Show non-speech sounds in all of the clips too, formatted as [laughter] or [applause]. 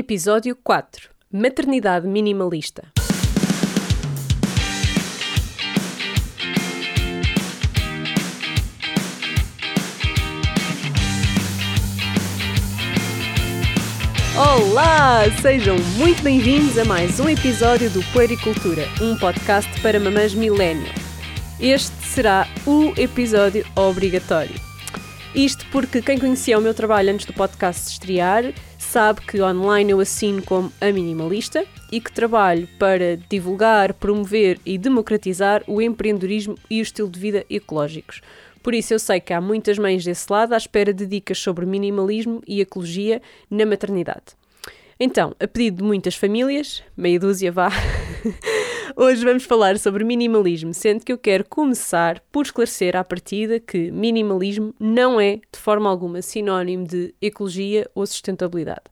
Episódio 4 Maternidade Minimalista. Olá! Sejam muito bem-vindos a mais um episódio do Puericultura, um podcast para mamães millennial. Este será o episódio obrigatório. Isto porque quem conhecia o meu trabalho antes do podcast estrear sabe que online eu assino como a minimalista e que trabalho para divulgar, promover e democratizar o empreendedorismo e o estilo de vida ecológicos. Por isso eu sei que há muitas mães desse lado à espera de dicas sobre minimalismo e ecologia na maternidade. Então, a pedido de muitas famílias, meia dúzia vá, [laughs] hoje vamos falar sobre minimalismo, sendo que eu quero começar por esclarecer à partida que minimalismo não é, de forma alguma, sinónimo de ecologia ou sustentabilidade.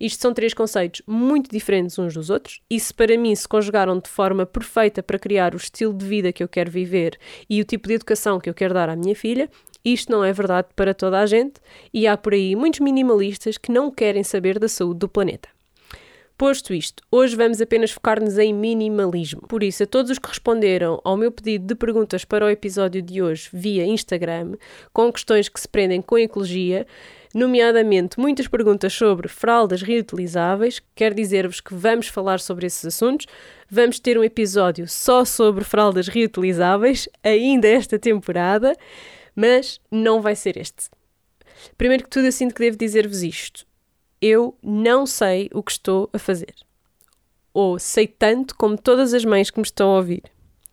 Isto são três conceitos muito diferentes uns dos outros e se para mim se conjugaram de forma perfeita para criar o estilo de vida que eu quero viver e o tipo de educação que eu quero dar à minha filha, isto não é verdade para toda a gente e há por aí muitos minimalistas que não querem saber da saúde do planeta. Posto isto, hoje vamos apenas focar-nos em minimalismo. Por isso, a todos os que responderam ao meu pedido de perguntas para o episódio de hoje via Instagram, com questões que se prendem com ecologia, nomeadamente muitas perguntas sobre fraldas reutilizáveis. Quero dizer-vos que vamos falar sobre esses assuntos. Vamos ter um episódio só sobre fraldas reutilizáveis, ainda esta temporada, mas não vai ser este. Primeiro que tudo, eu sinto que devo dizer-vos isto. Eu não sei o que estou a fazer. Ou sei tanto como todas as mães que me estão a ouvir.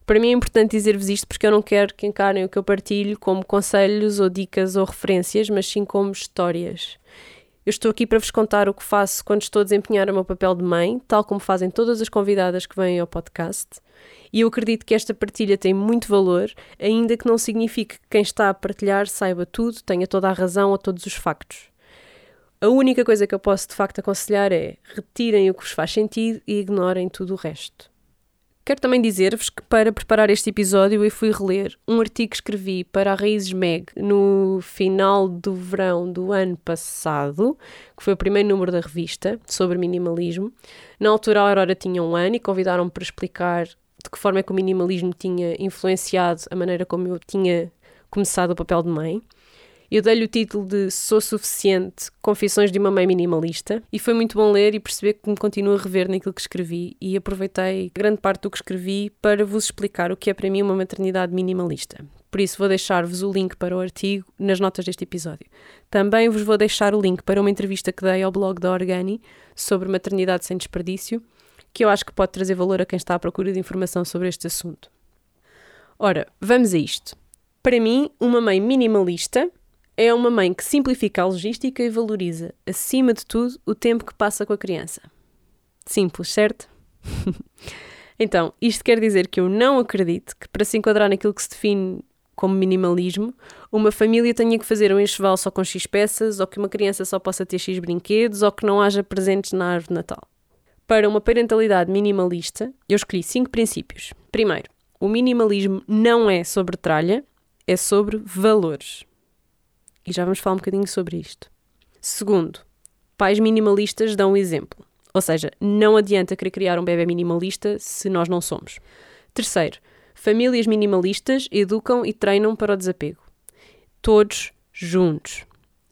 Para mim é importante dizer-vos isto porque eu não quero que encarem o que eu partilho como conselhos ou dicas ou referências, mas sim como histórias. Eu estou aqui para vos contar o que faço quando estou a desempenhar o meu papel de mãe, tal como fazem todas as convidadas que vêm ao podcast. E eu acredito que esta partilha tem muito valor, ainda que não signifique que quem está a partilhar saiba tudo, tenha toda a razão ou todos os factos. A única coisa que eu posso de facto aconselhar é retirem o que vos faz sentido e ignorem tudo o resto. Quero também dizer-vos que para preparar este episódio eu fui reler um artigo que escrevi para a Raízes Meg no final do verão do ano passado, que foi o primeiro número da revista sobre minimalismo. Na altura a Aurora tinha um ano e convidaram-me para explicar de que forma é que o minimalismo tinha influenciado a maneira como eu tinha começado o papel de mãe. Eu dei-lhe o título de Sou Suficiente, Confissões de uma Mãe Minimalista, e foi muito bom ler e perceber que me continuo a rever naquilo que escrevi e aproveitei grande parte do que escrevi para vos explicar o que é para mim uma maternidade minimalista. Por isso vou deixar-vos o link para o artigo nas notas deste episódio. Também vos vou deixar o link para uma entrevista que dei ao blog da Organi sobre maternidade sem desperdício, que eu acho que pode trazer valor a quem está à procura de informação sobre este assunto. Ora, vamos a isto. Para mim, uma mãe minimalista é uma mãe que simplifica a logística e valoriza, acima de tudo, o tempo que passa com a criança. Simples, certo? [laughs] então, isto quer dizer que eu não acredito que, para se enquadrar naquilo que se define como minimalismo, uma família tenha que fazer um enxoval só com X peças, ou que uma criança só possa ter X brinquedos, ou que não haja presentes na árvore de Natal. Para uma parentalidade minimalista, eu escolhi cinco princípios. Primeiro, o minimalismo não é sobre tralha, é sobre valores. E já vamos falar um bocadinho sobre isto. Segundo, pais minimalistas dão um exemplo. Ou seja, não adianta querer criar um bebê minimalista se nós não somos. Terceiro, famílias minimalistas educam e treinam para o desapego. Todos juntos.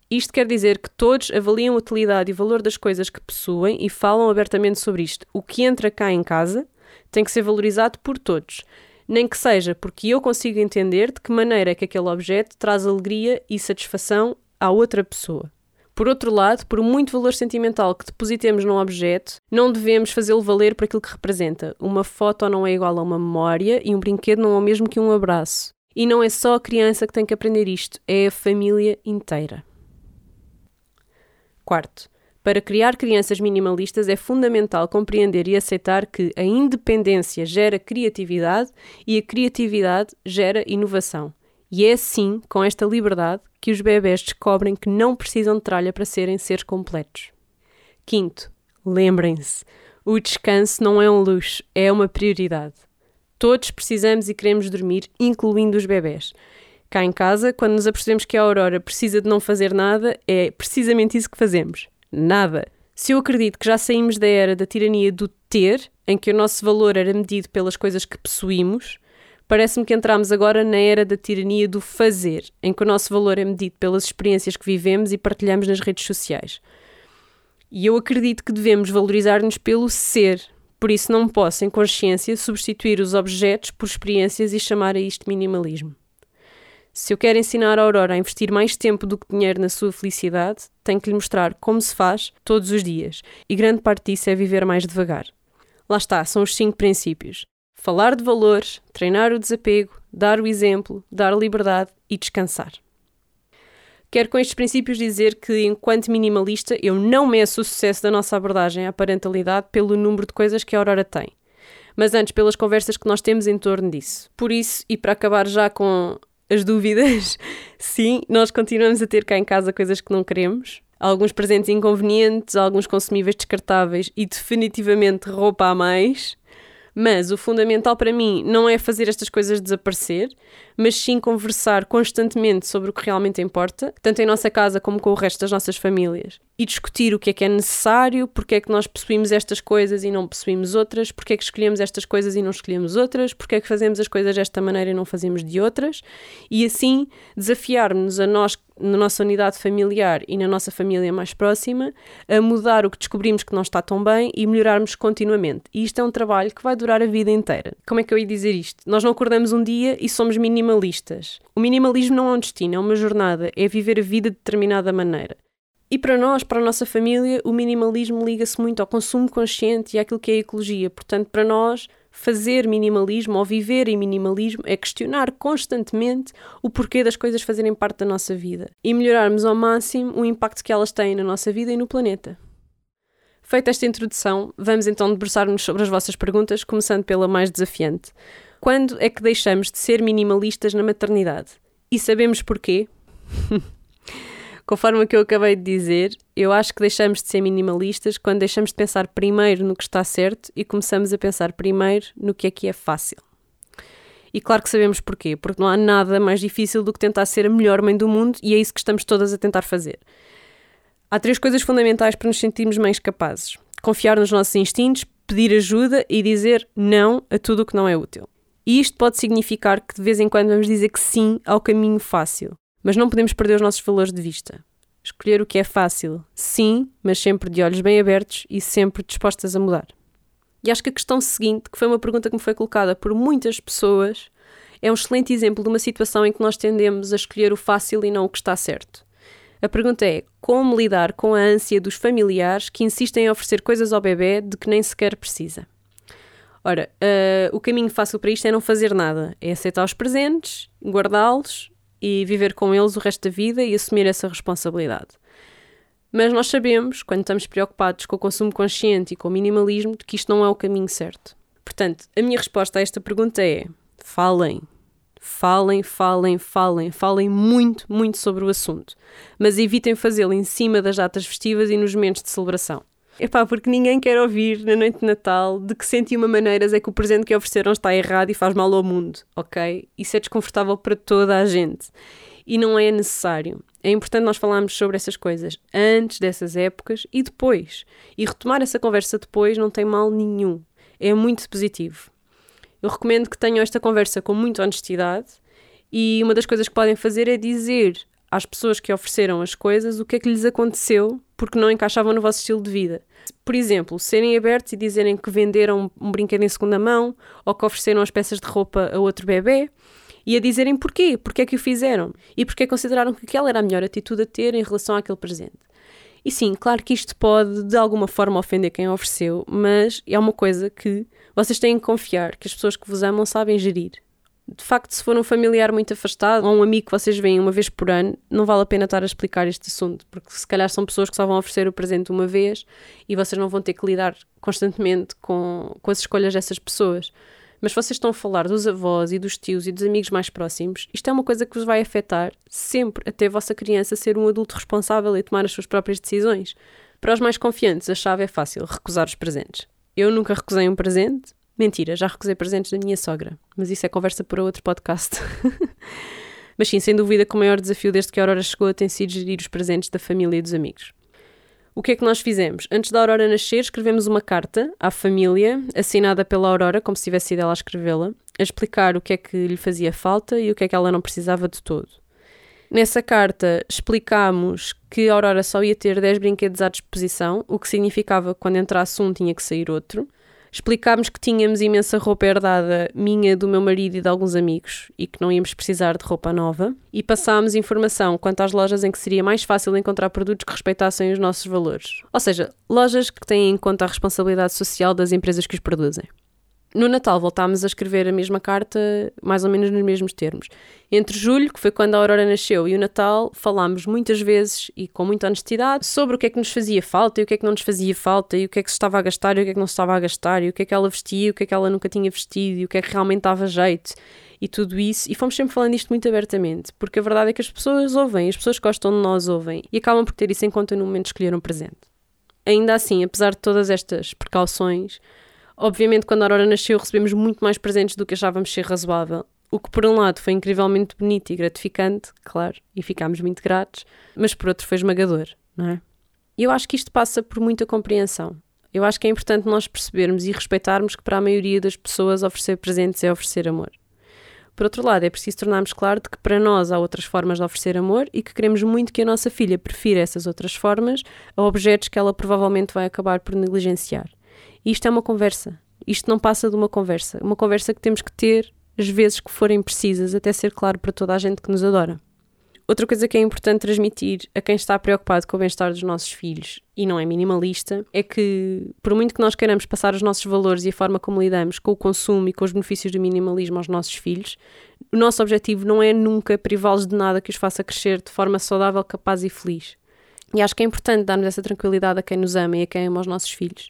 Isto quer dizer que todos avaliam a utilidade e valor das coisas que possuem e falam abertamente sobre isto. O que entra cá em casa tem que ser valorizado por todos, nem que seja porque eu consigo entender de que maneira é que aquele objeto traz alegria e satisfação à outra pessoa. Por outro lado, por muito valor sentimental que depositemos num objeto, não devemos fazê-lo valer por aquilo que representa. Uma foto não é igual a uma memória e um brinquedo não é o mesmo que um abraço. E não é só a criança que tem que aprender isto, é a família inteira. Quarto, para criar crianças minimalistas é fundamental compreender e aceitar que a independência gera criatividade e a criatividade gera inovação. E é assim, com esta liberdade, que os bebés descobrem que não precisam de tralha para serem seres completos. Quinto, lembrem-se: o descanso não é um luxo, é uma prioridade. Todos precisamos e queremos dormir, incluindo os bebés. Cá em casa, quando nos apercebemos que a Aurora precisa de não fazer nada, é precisamente isso que fazemos nada. Se eu acredito que já saímos da era da tirania do ter, em que o nosso valor era medido pelas coisas que possuímos, parece-me que entramos agora na era da tirania do fazer, em que o nosso valor é medido pelas experiências que vivemos e partilhamos nas redes sociais. E eu acredito que devemos valorizar-nos pelo ser. Por isso, não posso, em consciência, substituir os objetos por experiências e chamar a isto minimalismo. Se eu quero ensinar a Aurora a investir mais tempo do que dinheiro na sua felicidade, tenho que lhe mostrar como se faz todos os dias. E grande parte disso é viver mais devagar. Lá está, são os cinco princípios: falar de valores, treinar o desapego, dar o exemplo, dar liberdade e descansar. Quero com estes princípios dizer que, enquanto minimalista, eu não meço o sucesso da nossa abordagem à parentalidade pelo número de coisas que a Aurora tem, mas antes pelas conversas que nós temos em torno disso. Por isso, e para acabar já com as dúvidas, [laughs] sim, nós continuamos a ter cá em casa coisas que não queremos. Alguns presentes inconvenientes, alguns consumíveis descartáveis e definitivamente roupa a mais. Mas o fundamental para mim não é fazer estas coisas desaparecer, mas sim conversar constantemente sobre o que realmente importa, tanto em nossa casa como com o resto das nossas famílias. E discutir o que é que é necessário, porque é que nós possuímos estas coisas e não possuímos outras, porque é que escolhemos estas coisas e não escolhemos outras, porque é que fazemos as coisas desta maneira e não fazemos de outras, e assim desafiar-nos a nós na nossa unidade familiar e na nossa família mais próxima, a mudar o que descobrimos que não está tão bem e melhorarmos continuamente. E isto é um trabalho que vai durar a vida inteira. Como é que eu ia dizer isto? Nós não acordamos um dia e somos minimalistas. O minimalismo não é um destino, é uma jornada, é viver a vida de determinada maneira. E para nós, para a nossa família, o minimalismo liga-se muito ao consumo consciente e àquilo que é a ecologia. Portanto, para nós, fazer minimalismo ou viver em minimalismo é questionar constantemente o porquê das coisas fazerem parte da nossa vida e melhorarmos ao máximo o impacto que elas têm na nossa vida e no planeta. Feita esta introdução, vamos então debruçar-nos sobre as vossas perguntas, começando pela mais desafiante. Quando é que deixamos de ser minimalistas na maternidade? E sabemos porquê? [laughs] Conforme o que eu acabei de dizer, eu acho que deixamos de ser minimalistas quando deixamos de pensar primeiro no que está certo e começamos a pensar primeiro no que é que é fácil. E claro que sabemos porquê, porque não há nada mais difícil do que tentar ser a melhor mãe do mundo e é isso que estamos todas a tentar fazer. Há três coisas fundamentais para nos sentirmos mais capazes: confiar nos nossos instintos, pedir ajuda e dizer não a tudo o que não é útil. E isto pode significar que de vez em quando vamos dizer que sim ao caminho fácil. Mas não podemos perder os nossos valores de vista. Escolher o que é fácil, sim, mas sempre de olhos bem abertos e sempre dispostas a mudar. E acho que a questão seguinte, que foi uma pergunta que me foi colocada por muitas pessoas, é um excelente exemplo de uma situação em que nós tendemos a escolher o fácil e não o que está certo. A pergunta é: como lidar com a ânsia dos familiares que insistem em oferecer coisas ao bebê de que nem sequer precisa? Ora, uh, o caminho fácil para isto é não fazer nada, é aceitar os presentes, guardá-los e viver com eles o resto da vida e assumir essa responsabilidade. Mas nós sabemos, quando estamos preocupados com o consumo consciente e com o minimalismo, que isto não é o caminho certo. Portanto, a minha resposta a esta pergunta é: falem. Falem, falem, falem, falem muito, muito sobre o assunto. Mas evitem fazê-lo em cima das datas festivas e nos momentos de celebração. Epá, porque ninguém quer ouvir na noite de Natal de que 101 maneiras é que o presente que ofereceram está errado e faz mal ao mundo, ok? Isso é desconfortável para toda a gente. E não é necessário. É importante nós falarmos sobre essas coisas antes dessas épocas e depois. E retomar essa conversa depois não tem mal nenhum. É muito positivo. Eu recomendo que tenham esta conversa com muita honestidade e uma das coisas que podem fazer é dizer às pessoas que ofereceram as coisas o que é que lhes aconteceu porque não encaixavam no vosso estilo de vida. Por exemplo, serem abertos e dizerem que venderam um brinquedo em segunda mão ou que ofereceram as peças de roupa a outro bebê e a dizerem porquê, porque é que o fizeram e porque consideraram que aquela era a melhor atitude a ter em relação àquele presente. E sim, claro que isto pode de alguma forma ofender quem ofereceu, mas é uma coisa que vocês têm que confiar que as pessoas que vos amam sabem gerir de facto, se for um familiar muito afastado ou um amigo que vocês veem uma vez por ano, não vale a pena estar a explicar este assunto, porque se calhar são pessoas que só vão oferecer o presente uma vez e vocês não vão ter que lidar constantemente com, com as escolhas dessas pessoas. Mas vocês estão a falar dos avós e dos tios e dos amigos mais próximos, isto é uma coisa que vos vai afetar sempre até a vossa criança ser um adulto responsável e tomar as suas próprias decisões. Para os mais confiantes, a chave é fácil: recusar os presentes. Eu nunca recusei um presente, Mentira, já recusei presentes da minha sogra, mas isso é conversa para outro podcast. [laughs] mas sim, sem dúvida que o maior desafio desde que a Aurora chegou tem sido gerir os presentes da família e dos amigos. O que é que nós fizemos? Antes da Aurora nascer, escrevemos uma carta à família, assinada pela Aurora, como se tivesse sido ela a escrevê-la, a explicar o que é que lhe fazia falta e o que é que ela não precisava de todo. Nessa carta explicámos que a Aurora só ia ter 10 brinquedos à disposição, o que significava que quando entrasse um tinha que sair outro. Explicámos que tínhamos imensa roupa herdada minha, do meu marido e de alguns amigos e que não íamos precisar de roupa nova. E passámos informação quanto às lojas em que seria mais fácil encontrar produtos que respeitassem os nossos valores. Ou seja, lojas que têm em conta a responsabilidade social das empresas que os produzem. No Natal voltámos a escrever a mesma carta, mais ou menos nos mesmos termos. Entre julho, que foi quando a Aurora nasceu, e o Natal, falámos muitas vezes e com muita honestidade sobre o que é que nos fazia falta e o que é que não nos fazia falta, e o que é que se estava a gastar e o que é que não se estava a gastar, e o que é que ela vestia e o que é que ela nunca tinha vestido, e o que é que realmente dava jeito, e tudo isso. E fomos sempre falando isto muito abertamente, porque a verdade é que as pessoas ouvem, as pessoas que gostam de nós ouvem, e acabam por ter isso em conta no momento de escolher um presente. Ainda assim, apesar de todas estas precauções, Obviamente, quando a Aurora nasceu, recebemos muito mais presentes do que achávamos ser razoável. O que, por um lado, foi incrivelmente bonito e gratificante, claro, e ficámos muito gratos, mas por outro foi esmagador, não é? E eu acho que isto passa por muita compreensão. Eu acho que é importante nós percebermos e respeitarmos que, para a maioria das pessoas, oferecer presentes é oferecer amor. Por outro lado, é preciso tornarmos claro de que para nós há outras formas de oferecer amor e que queremos muito que a nossa filha prefira essas outras formas a objetos que ela provavelmente vai acabar por negligenciar. Isto é uma conversa. Isto não passa de uma conversa. Uma conversa que temos que ter as vezes que forem precisas, até ser claro para toda a gente que nos adora. Outra coisa que é importante transmitir a quem está preocupado com o bem-estar dos nossos filhos e não é minimalista é que, por muito que nós queiramos passar os nossos valores e a forma como lidamos com o consumo e com os benefícios do minimalismo aos nossos filhos, o nosso objetivo não é nunca privá-los de nada que os faça crescer de forma saudável, capaz e feliz. E acho que é importante darmos essa tranquilidade a quem nos ama e a quem ama os nossos filhos.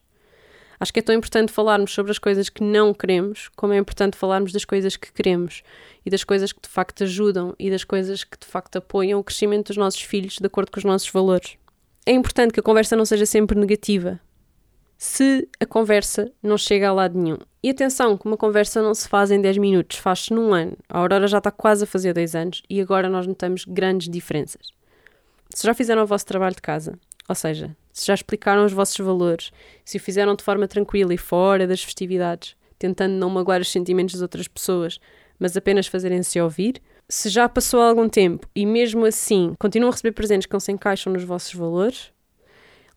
Acho que é tão importante falarmos sobre as coisas que não queremos, como é importante falarmos das coisas que queremos e das coisas que de facto ajudam e das coisas que de facto apoiam o crescimento dos nossos filhos de acordo com os nossos valores. É importante que a conversa não seja sempre negativa. Se a conversa não chega a lado nenhum. E atenção, que uma conversa não se faz em 10 minutos, faz-se num ano. A Aurora já está quase a fazer 2 anos e agora nós notamos grandes diferenças. Se já fizeram o vosso trabalho de casa, ou seja, se já explicaram os vossos valores, se o fizeram de forma tranquila e fora das festividades, tentando não magoar os sentimentos das outras pessoas, mas apenas fazerem-se ouvir, se já passou algum tempo e mesmo assim continuam a receber presentes que não se encaixam nos vossos valores,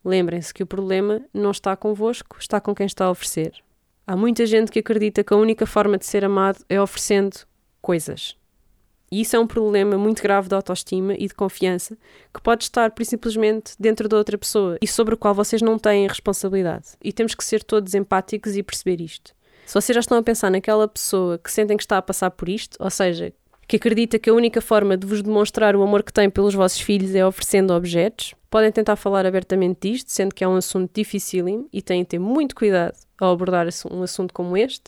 lembrem-se que o problema não está convosco, está com quem está a oferecer. Há muita gente que acredita que a única forma de ser amado é oferecendo coisas. E isso é um problema muito grave de autoestima e de confiança que pode estar simplesmente dentro da outra pessoa e sobre o qual vocês não têm responsabilidade. E temos que ser todos empáticos e perceber isto. Se vocês já estão a pensar naquela pessoa que sentem que está a passar por isto, ou seja, que acredita que a única forma de vos demonstrar o amor que têm pelos vossos filhos é oferecendo objetos, podem tentar falar abertamente disto, sendo que é um assunto dificílimo e têm de ter muito cuidado ao abordar um assunto como este,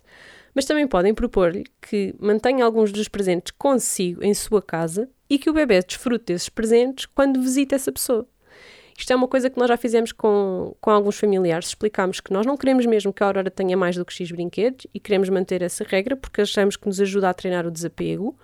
mas também podem propor-lhe que mantenha alguns dos presentes consigo em sua casa e que o bebê desfrute desses presentes quando visita essa pessoa. Isto é uma coisa que nós já fizemos com, com alguns familiares. Explicámos que nós não queremos mesmo que a Aurora tenha mais do que X brinquedos e queremos manter essa regra porque achamos que nos ajuda a treinar o desapego.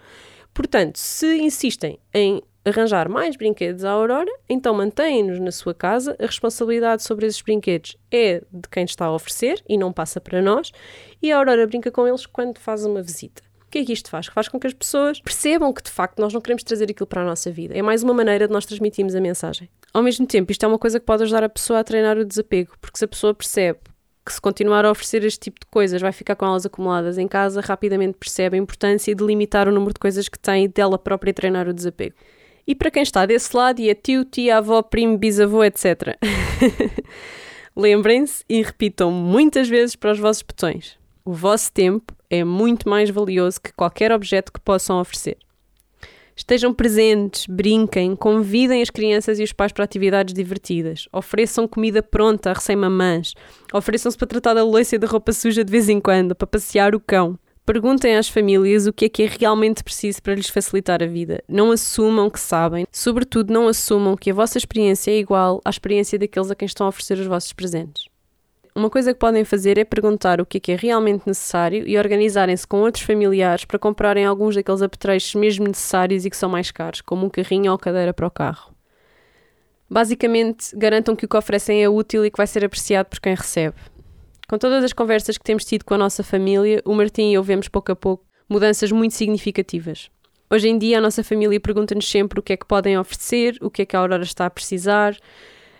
Portanto, se insistem em arranjar mais brinquedos à Aurora, então mantém-nos na sua casa. A responsabilidade sobre esses brinquedos é de quem está a oferecer e não passa para nós. E a Aurora brinca com eles quando faz uma visita. O que é que isto faz? Faz com que as pessoas percebam que de facto nós não queremos trazer aquilo para a nossa vida. É mais uma maneira de nós transmitirmos a mensagem. Ao mesmo tempo, isto é uma coisa que pode ajudar a pessoa a treinar o desapego, porque se a pessoa percebe que se continuar a oferecer este tipo de coisas vai ficar com elas acumuladas em casa, rapidamente percebe a importância de limitar o número de coisas que tem e dela própria treinar o desapego. E para quem está desse lado e é tio, tia, avó, primo, bisavô, etc. [laughs] Lembrem-se e repitam muitas vezes para os vossos botões. O vosso tempo é muito mais valioso que qualquer objeto que possam oferecer. Estejam presentes, brinquem, convidem as crianças e os pais para atividades divertidas, ofereçam comida pronta a recém-mamãs, ofereçam-se para tratar da louça e da roupa suja de vez em quando, para passear o cão. Perguntem às famílias o que é que é realmente preciso para lhes facilitar a vida. Não assumam que sabem, sobretudo não assumam que a vossa experiência é igual à experiência daqueles a quem estão a oferecer os vossos presentes. Uma coisa que podem fazer é perguntar o que é que é realmente necessário e organizarem-se com outros familiares para comprarem alguns daqueles apetrechos mesmo necessários e que são mais caros, como um carrinho ou cadeira para o carro. Basicamente, garantam que o que oferecem é útil e que vai ser apreciado por quem recebe. Com todas as conversas que temos tido com a nossa família, o Martim e eu vemos pouco a pouco mudanças muito significativas. Hoje em dia, a nossa família pergunta-nos sempre o que é que podem oferecer, o que é que a Aurora está a precisar.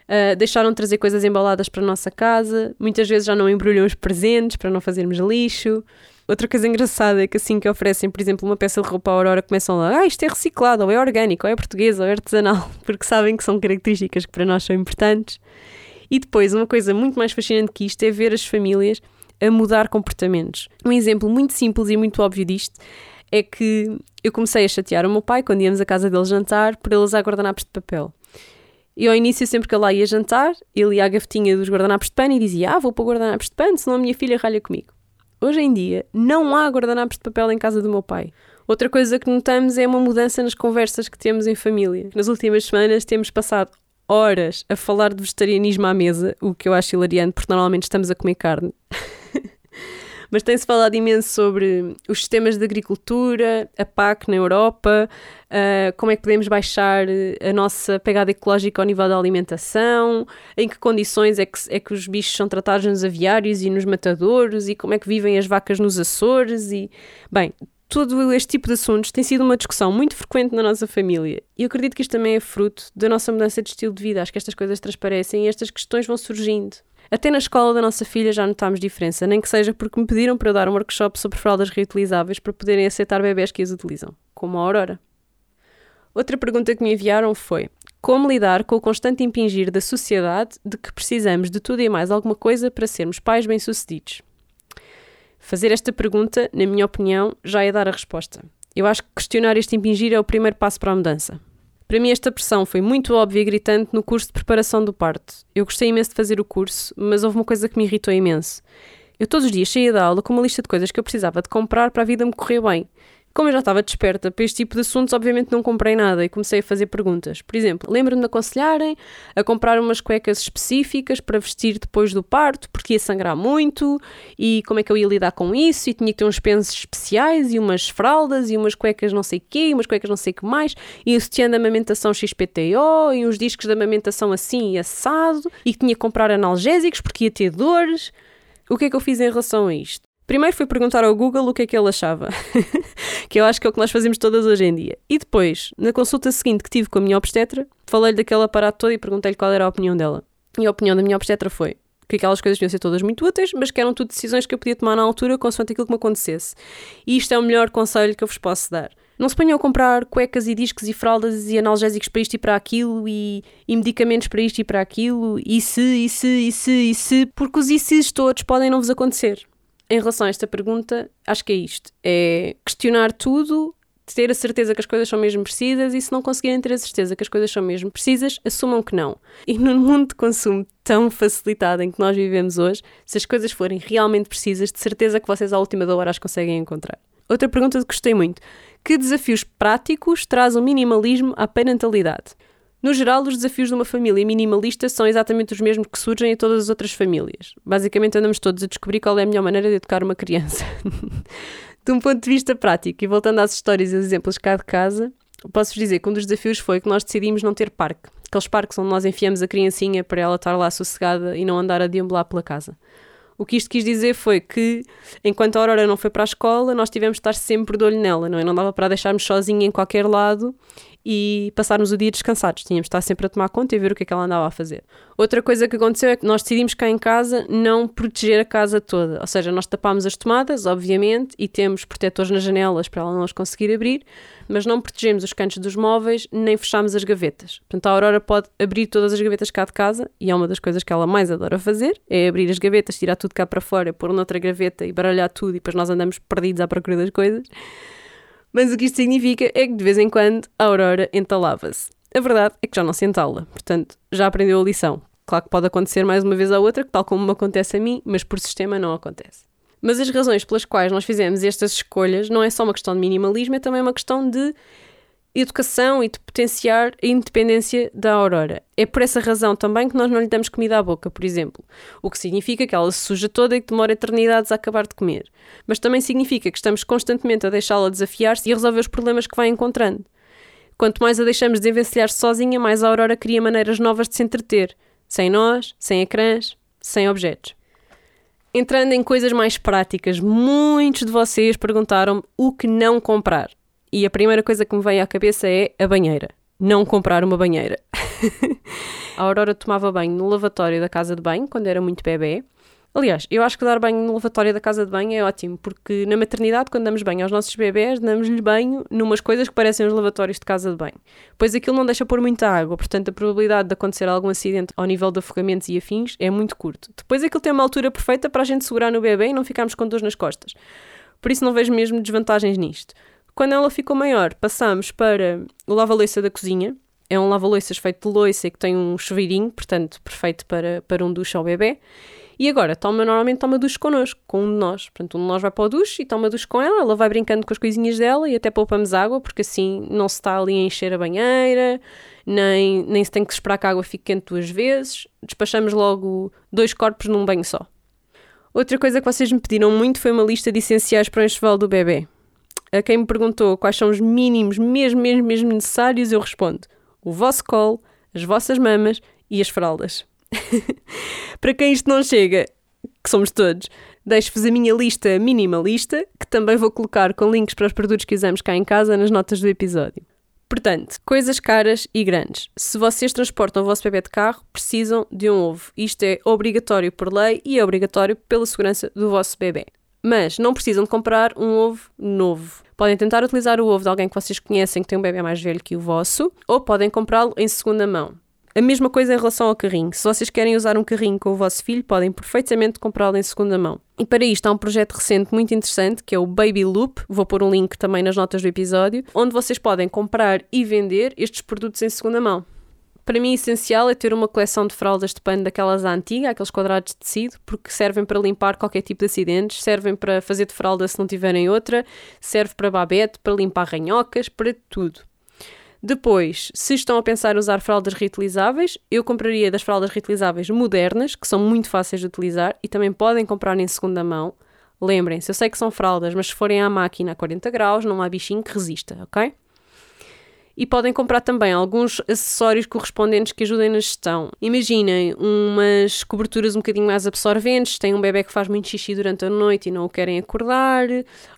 Uh, deixaram de trazer coisas embaladas para a nossa casa, muitas vezes já não embrulham os presentes para não fazermos lixo. Outra coisa engraçada é que assim que oferecem, por exemplo, uma peça de roupa à Aurora, começam lá, ah, isto é reciclado, ou é orgânico, ou é português, ou é artesanal, [laughs] porque sabem que são características que para nós são importantes. E depois, uma coisa muito mais fascinante que isto é ver as famílias a mudar comportamentos. Um exemplo muito simples e muito óbvio disto é que eu comecei a chatear o meu pai quando íamos à casa dele jantar por ele usar guardanapos de papel. E ao início, sempre que ele lá ia jantar, ele ia à gavetinha dos guardanapos de pano e dizia: Ah, vou pôr guardanapos de pano, senão a minha filha ralha comigo. Hoje em dia, não há guardanapos de papel em casa do meu pai. Outra coisa que notamos é uma mudança nas conversas que temos em família. Nas últimas semanas temos passado horas a falar de vegetarianismo à mesa, o que eu acho hilariante, porque normalmente estamos a comer carne. [laughs] Mas tem-se falado imenso sobre os sistemas de agricultura, a PAC na Europa, uh, como é que podemos baixar a nossa pegada ecológica ao nível da alimentação, em que condições é que, é que os bichos são tratados nos aviários e nos matadouros, e como é que vivem as vacas nos Açores. E, bem, todo este tipo de assuntos tem sido uma discussão muito frequente na nossa família. E eu acredito que isto também é fruto da nossa mudança de estilo de vida. Acho que estas coisas transparecem e estas questões vão surgindo. Até na escola da nossa filha já notámos diferença, nem que seja porque me pediram para eu dar um workshop sobre fraldas reutilizáveis para poderem aceitar bebés que as utilizam, como a Aurora. Outra pergunta que me enviaram foi: como lidar com o constante impingir da sociedade de que precisamos de tudo e mais alguma coisa para sermos pais bem-sucedidos? Fazer esta pergunta, na minha opinião, já é dar a resposta. Eu acho que questionar este impingir é o primeiro passo para a mudança. Para mim, esta pressão foi muito óbvia e gritante no curso de preparação do parto. Eu gostei imenso de fazer o curso, mas houve uma coisa que me irritou imenso. Eu todos os dias saía da aula com uma lista de coisas que eu precisava de comprar para a vida me correr bem. Como eu já estava desperta para este tipo de assuntos, obviamente não comprei nada e comecei a fazer perguntas. Por exemplo, lembro-me de aconselharem a comprar umas cuecas específicas para vestir depois do parto, porque ia sangrar muito, e como é que eu ia lidar com isso, e tinha que ter uns pensos especiais, e umas fraldas, e umas cuecas não sei quê, e umas cuecas não sei que mais, e o sutiã da amamentação XPTO, e uns discos de amamentação assim e assado, e que tinha que comprar analgésicos porque ia ter dores. O que é que eu fiz em relação a isto? Primeiro fui perguntar ao Google o que é que ele achava, [laughs] que eu acho que é o que nós fazemos todas hoje em dia. E depois, na consulta seguinte que tive com a minha obstetra, falei-lhe daquele aparato todo e perguntei-lhe qual era a opinião dela. E a opinião da minha obstetra foi que aquelas coisas deviam ser todas muito úteis, mas que eram tudo decisões que eu podia tomar na altura consoante aquilo que me acontecesse. E isto é o melhor conselho que eu vos posso dar. Não se ponham a comprar cuecas e discos e fraldas e analgésicos para isto e para aquilo e, e medicamentos para isto e para aquilo e se, e se, e se, e se, porque os e se todos podem não vos acontecer em relação a esta pergunta, acho que é isto: é questionar tudo, ter a certeza que as coisas são mesmo precisas e se não conseguirem ter a certeza que as coisas são mesmo precisas, assumam que não. E no mundo de consumo tão facilitado em que nós vivemos hoje, se as coisas forem realmente precisas, de certeza que vocês à última hora as conseguem encontrar. Outra pergunta que gostei muito: que desafios práticos traz o minimalismo à parentalidade? No geral, os desafios de uma família minimalista são exatamente os mesmos que surgem em todas as outras famílias. Basicamente, andamos todos a descobrir qual é a melhor maneira de educar uma criança. [laughs] de um ponto de vista prático, e voltando às histórias e aos exemplos cá de casa, posso-vos dizer que um dos desafios foi que nós decidimos não ter parque. Aqueles parques onde nós enfiamos a criancinha para ela estar lá sossegada e não andar a deambular pela casa. O que isto quis dizer foi que, enquanto a Aurora não foi para a escola, nós tivemos de estar sempre de olho nela, não é? Não dava para deixarmos sozinha em qualquer lado e passarmos o dia descansados. Tínhamos de estar sempre a tomar conta e ver o que é que ela andava a fazer. Outra coisa que aconteceu é que nós decidimos cá em casa não proteger a casa toda. Ou seja, nós tapámos as tomadas, obviamente, e temos protetores nas janelas para ela não as conseguir abrir, mas não protegemos os cantos dos móveis nem fechámos as gavetas. Portanto, a Aurora pode abrir todas as gavetas cá de casa e é uma das coisas que ela mais adora fazer, é abrir as gavetas, tirar tudo cá para fora, pôr noutra gaveta e baralhar tudo e depois nós andamos perdidos à procura das coisas. Mas o que isto significa é que de vez em quando a Aurora entalava-se. A verdade é que já não se entala, portanto, já aprendeu a lição. Claro que pode acontecer mais uma vez à outra, tal como me acontece a mim, mas por sistema não acontece. Mas as razões pelas quais nós fizemos estas escolhas não é só uma questão de minimalismo, é também uma questão de educação e de potenciar a independência da Aurora. É por essa razão também que nós não lhe damos comida à boca, por exemplo. O que significa que ela se suja toda e que demora eternidades a acabar de comer. Mas também significa que estamos constantemente a deixá-la desafiar-se e a resolver os problemas que vai encontrando. Quanto mais a deixamos desenvencilhar-se sozinha, mais a Aurora cria maneiras novas de se entreter, sem nós, sem ecrãs, sem objetos. Entrando em coisas mais práticas, muitos de vocês perguntaram o que não comprar. E a primeira coisa que me veio à cabeça é a banheira. Não comprar uma banheira. [laughs] a Aurora tomava banho no lavatório da casa de banho quando era muito bebê Aliás, eu acho que dar banho no lavatório da casa de banho é ótimo, porque na maternidade, quando damos banho aos nossos bebés, damos-lhe banho numas coisas que parecem os lavatórios de casa de banho. Pois aquilo não deixa pôr muita água, portanto a probabilidade de acontecer algum acidente ao nível de afogamentos e afins é muito curto. Depois aquilo tem uma altura perfeita para a gente segurar no bebê e não ficarmos com dores nas costas. Por isso não vejo mesmo desvantagens nisto. Quando ela ficou maior, passamos para o lava-louça da cozinha. É um lava-louças feito de louça que tem um chuveirinho, portanto perfeito para, para um duche ao bebê. E agora, toma, normalmente toma duche connosco, com um de nós. Portanto, um de nós vai para o duche e toma duche com ela, ela vai brincando com as coisinhas dela e até poupamos água, porque assim não se está ali a encher a banheira, nem, nem se tem que esperar que a água fique quente duas vezes. Despachamos logo dois corpos num banho só. Outra coisa que vocês me pediram muito foi uma lista de essenciais para o enxoval do bebê. A quem me perguntou quais são os mínimos mesmo, mesmo, mesmo necessários, eu respondo: o vosso colo, as vossas mamas e as fraldas. [laughs] Para quem isto não chega, que somos todos, deixo-vos a minha lista minimalista, que também vou colocar com links para os produtos que usamos cá em casa nas notas do episódio. Portanto, coisas caras e grandes. Se vocês transportam o vosso bebê de carro, precisam de um ovo. Isto é obrigatório por lei e é obrigatório pela segurança do vosso bebê. Mas não precisam de comprar um ovo novo. Podem tentar utilizar o ovo de alguém que vocês conhecem que tem um bebê mais velho que o vosso, ou podem comprá-lo em segunda mão. A mesma coisa em relação ao carrinho. Se vocês querem usar um carrinho com o vosso filho, podem perfeitamente comprá-lo em segunda mão. E para isto há um projeto recente muito interessante que é o Baby Loop. Vou pôr um link também nas notas do episódio, onde vocês podem comprar e vender estes produtos em segunda mão. Para mim, essencial é ter uma coleção de fraldas de pano daquelas antigas, aqueles quadrados de tecido, porque servem para limpar qualquer tipo de acidentes, servem para fazer de fralda se não tiverem outra, serve para babete, para limpar ranhocas, para tudo. Depois, se estão a pensar usar fraldas reutilizáveis, eu compraria das fraldas reutilizáveis modernas, que são muito fáceis de utilizar e também podem comprar em segunda mão. Lembrem-se, eu sei que são fraldas, mas se forem à máquina a 40 graus, não há bichinho que resista, ok? E podem comprar também alguns acessórios correspondentes que ajudem na gestão. Imaginem umas coberturas um bocadinho mais absorventes, têm um bebê que faz muito xixi durante a noite e não o querem acordar,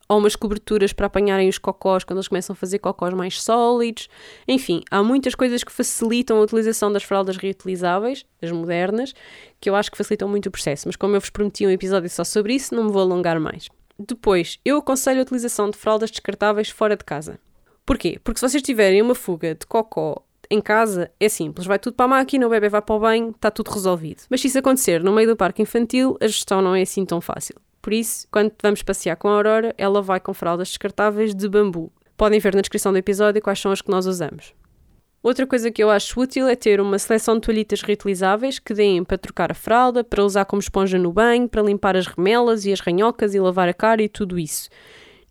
ou umas coberturas para apanharem os cocós quando eles começam a fazer cocós mais sólidos. Enfim, há muitas coisas que facilitam a utilização das fraldas reutilizáveis, as modernas, que eu acho que facilitam muito o processo, mas como eu vos prometi um episódio só sobre isso, não me vou alongar mais. Depois, eu aconselho a utilização de fraldas descartáveis fora de casa. Porquê? Porque se vocês tiverem uma fuga de cocó em casa, é simples, vai tudo para a máquina, o bebê vai para o banho, está tudo resolvido. Mas se isso acontecer no meio do parque infantil, a gestão não é assim tão fácil. Por isso, quando vamos passear com a Aurora, ela vai com fraldas descartáveis de bambu. Podem ver na descrição do episódio quais são as que nós usamos. Outra coisa que eu acho útil é ter uma seleção de toalhitas reutilizáveis que deem para trocar a fralda, para usar como esponja no banho, para limpar as remelas e as ranhocas e lavar a cara e tudo isso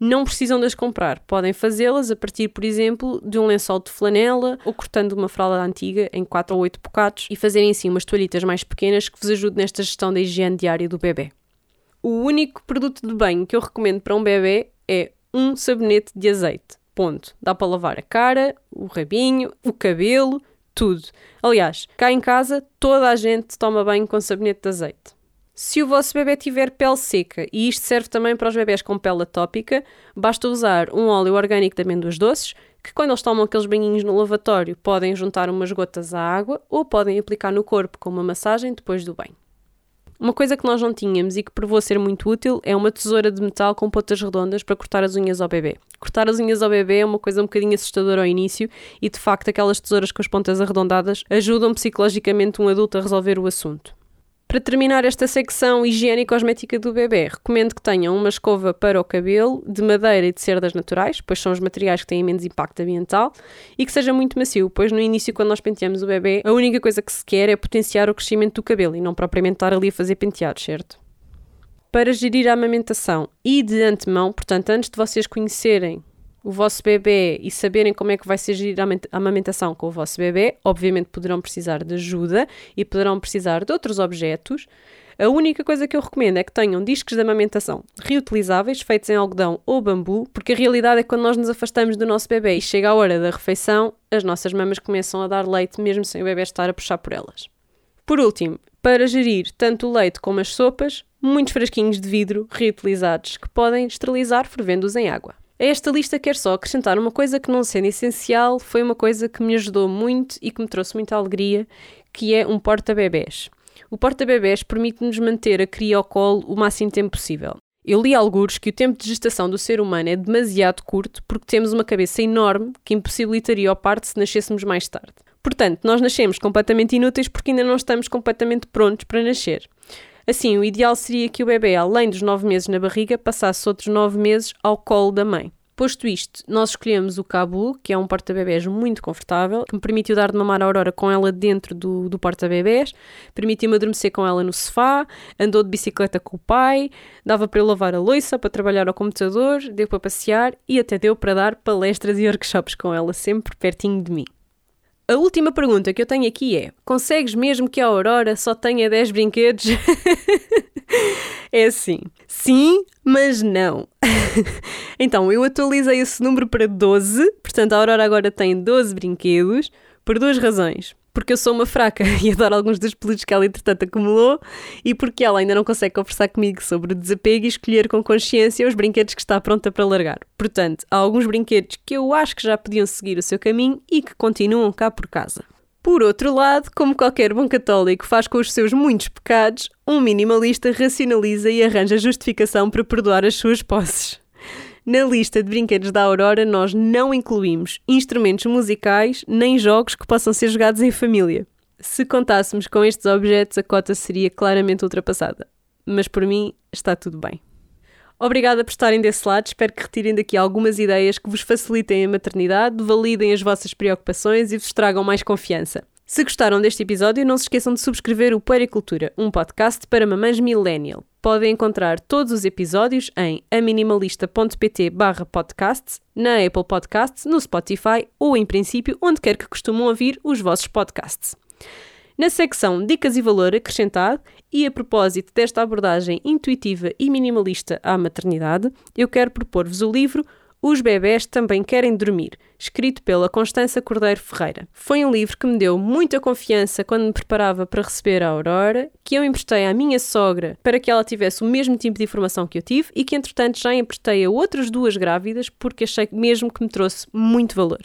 não precisam de as comprar. Podem fazê-las a partir, por exemplo, de um lençol de flanela ou cortando uma fralda antiga em 4 ou 8 bocados e fazerem assim umas toalhitas mais pequenas que vos ajudem nesta gestão da higiene diária do bebê. O único produto de banho que eu recomendo para um bebê é um sabonete de azeite. Ponto. Dá para lavar a cara, o rabinho, o cabelo, tudo. Aliás, cá em casa toda a gente toma banho com sabonete de azeite. Se o vosso bebê tiver pele seca, e isto serve também para os bebés com pele atópica, basta usar um óleo orgânico de amêndoas doces, que quando eles tomam aqueles banhinhos no lavatório, podem juntar umas gotas à água ou podem aplicar no corpo com uma massagem depois do banho. Uma coisa que nós não tínhamos e que provou ser muito útil é uma tesoura de metal com pontas redondas para cortar as unhas ao bebê. Cortar as unhas ao bebê é uma coisa um bocadinho assustadora ao início e, de facto, aquelas tesouras com as pontas arredondadas ajudam psicologicamente um adulto a resolver o assunto. Para terminar esta secção higiene e cosmética do bebê, recomendo que tenham uma escova para o cabelo de madeira e de cerdas naturais, pois são os materiais que têm menos impacto ambiental, e que seja muito macio, pois no início, quando nós penteamos o bebê, a única coisa que se quer é potenciar o crescimento do cabelo e não propriamente estar ali a fazer penteados, certo? Para gerir a amamentação e de antemão, portanto, antes de vocês conhecerem o vosso bebê e saberem como é que vai ser gerir a amamentação com o vosso bebê, obviamente poderão precisar de ajuda e poderão precisar de outros objetos. A única coisa que eu recomendo é que tenham discos de amamentação reutilizáveis, feitos em algodão ou bambu, porque a realidade é que quando nós nos afastamos do nosso bebê e chega a hora da refeição, as nossas mamas começam a dar leite mesmo sem o bebê estar a puxar por elas. Por último, para gerir tanto o leite como as sopas, muitos frasquinhos de vidro reutilizados que podem esterilizar fervendo-os em água. A esta lista quero só acrescentar uma coisa que, não sendo essencial, foi uma coisa que me ajudou muito e que me trouxe muita alegria, que é um porta-bebés. O porta-bebés permite-nos manter a cria ao colo o máximo tempo possível. Eu li alguns que o tempo de gestação do ser humano é demasiado curto porque temos uma cabeça enorme que impossibilitaria o parto se nascêssemos mais tarde. Portanto, nós nascemos completamente inúteis porque ainda não estamos completamente prontos para nascer. Assim, o ideal seria que o bebê, além dos 9 meses na barriga, passasse outros 9 meses ao colo da mãe. Posto isto, nós escolhemos o Cabu, que é um porta-bebés muito confortável, que me permitiu dar de mamar a Aurora com ela dentro do, do porta-bebés, permitiu-me adormecer com ela no sofá, andou de bicicleta com o pai, dava para eu lavar a louça, para trabalhar ao computador, deu para passear e até deu para dar palestras e workshops com ela, sempre pertinho de mim. A última pergunta que eu tenho aqui é: consegues mesmo que a Aurora só tenha 10 brinquedos? [laughs] é assim. Sim, mas não. [laughs] então, eu atualizei esse número para 12, portanto, a Aurora agora tem 12 brinquedos, por duas razões porque eu sou uma fraca [laughs] e adoro alguns dos peludos que ela entretanto acumulou e porque ela ainda não consegue conversar comigo sobre o desapego e escolher com consciência os brinquedos que está pronta para largar. Portanto, há alguns brinquedos que eu acho que já podiam seguir o seu caminho e que continuam cá por casa. Por outro lado, como qualquer bom católico faz com os seus muitos pecados, um minimalista racionaliza e arranja justificação para perdoar as suas posses. Na lista de brinquedos da Aurora, nós não incluímos instrumentos musicais nem jogos que possam ser jogados em família. Se contássemos com estes objetos, a cota seria claramente ultrapassada. Mas por mim, está tudo bem. Obrigada por estarem desse lado, espero que retirem daqui algumas ideias que vos facilitem a maternidade, validem as vossas preocupações e vos tragam mais confiança. Se gostaram deste episódio, não se esqueçam de subscrever o Puericultura, um podcast para mamães millennial. Podem encontrar todos os episódios em aminimalista.pt barra podcasts, na Apple Podcasts, no Spotify ou, em princípio, onde quer que costumam ouvir os vossos podcasts. Na secção Dicas e Valor Acrescentado, e a propósito desta abordagem intuitiva e minimalista à maternidade, eu quero propor-vos o livro os Bebés Também Querem Dormir, escrito pela Constança Cordeiro Ferreira. Foi um livro que me deu muita confiança quando me preparava para receber a Aurora, que eu emprestei à minha sogra para que ela tivesse o mesmo tipo de informação que eu tive e que, entretanto, já emprestei a outras duas grávidas porque achei mesmo que me trouxe muito valor.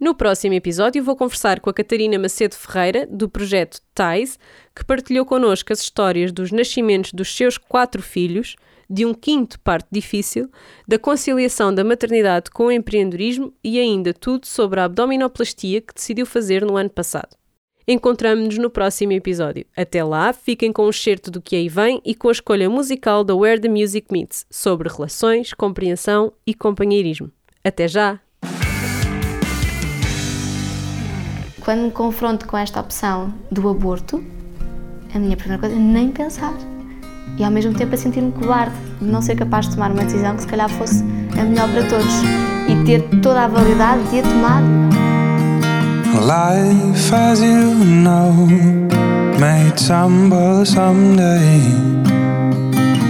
No próximo episódio vou conversar com a Catarina Macedo Ferreira, do projeto TAIS, que partilhou connosco as histórias dos nascimentos dos seus quatro filhos, de um quinto parto difícil, da conciliação da maternidade com o empreendedorismo e ainda tudo sobre a abdominoplastia que decidiu fazer no ano passado. Encontramos-nos no próximo episódio. Até lá, fiquem com o um certo do que aí vem e com a escolha musical da Where the Music Meets sobre relações, compreensão e companheirismo. Até já! Quando me confronto com esta opção do aborto, a minha primeira coisa é nem pensar e ao mesmo tempo a sentir-me cobarde de não ser capaz de tomar uma decisão que se calhar fosse a melhor para todos e ter toda a validade de a tomar. Life as you know may tumble someday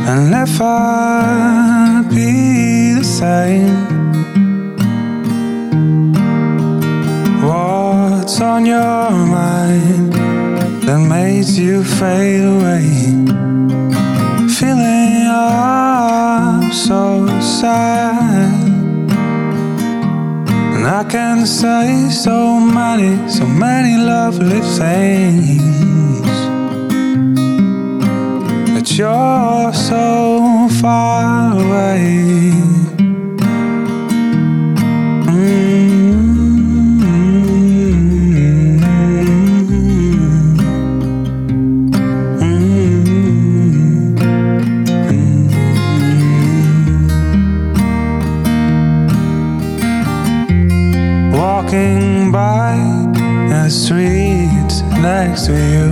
and never be the same. What's on your mind that makes you fade away? feeling I'm so sad. And I can say so many, so many lovely things. But you're so far away. next to you.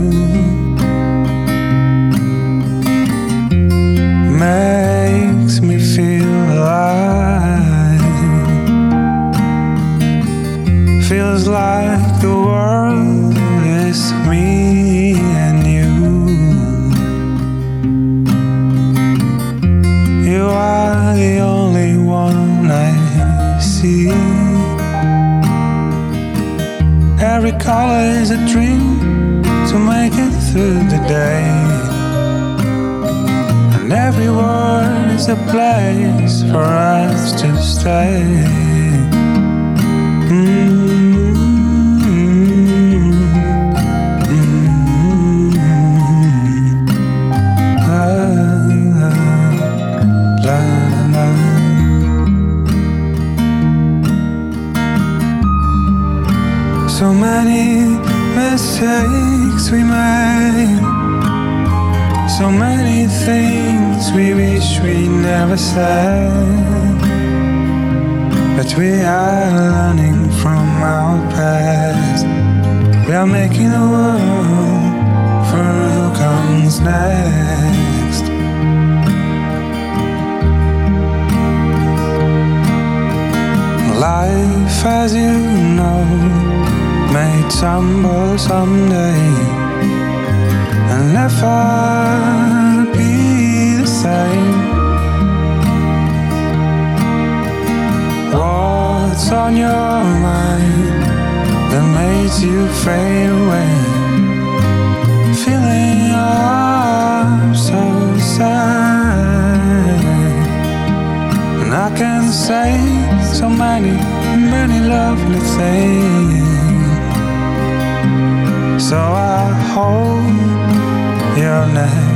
Makes me feel alive. Feels like the world is me and you. You are the only one I see. Every color is a dream to make it through the day. And every is a place for us to stay. Never said. But we are learning from our past. We are making the world for who comes next. Life, as you know, may tumble someday and never fade away? Feeling up so sad. And I can say so many, many lovely things. So I hope you're next.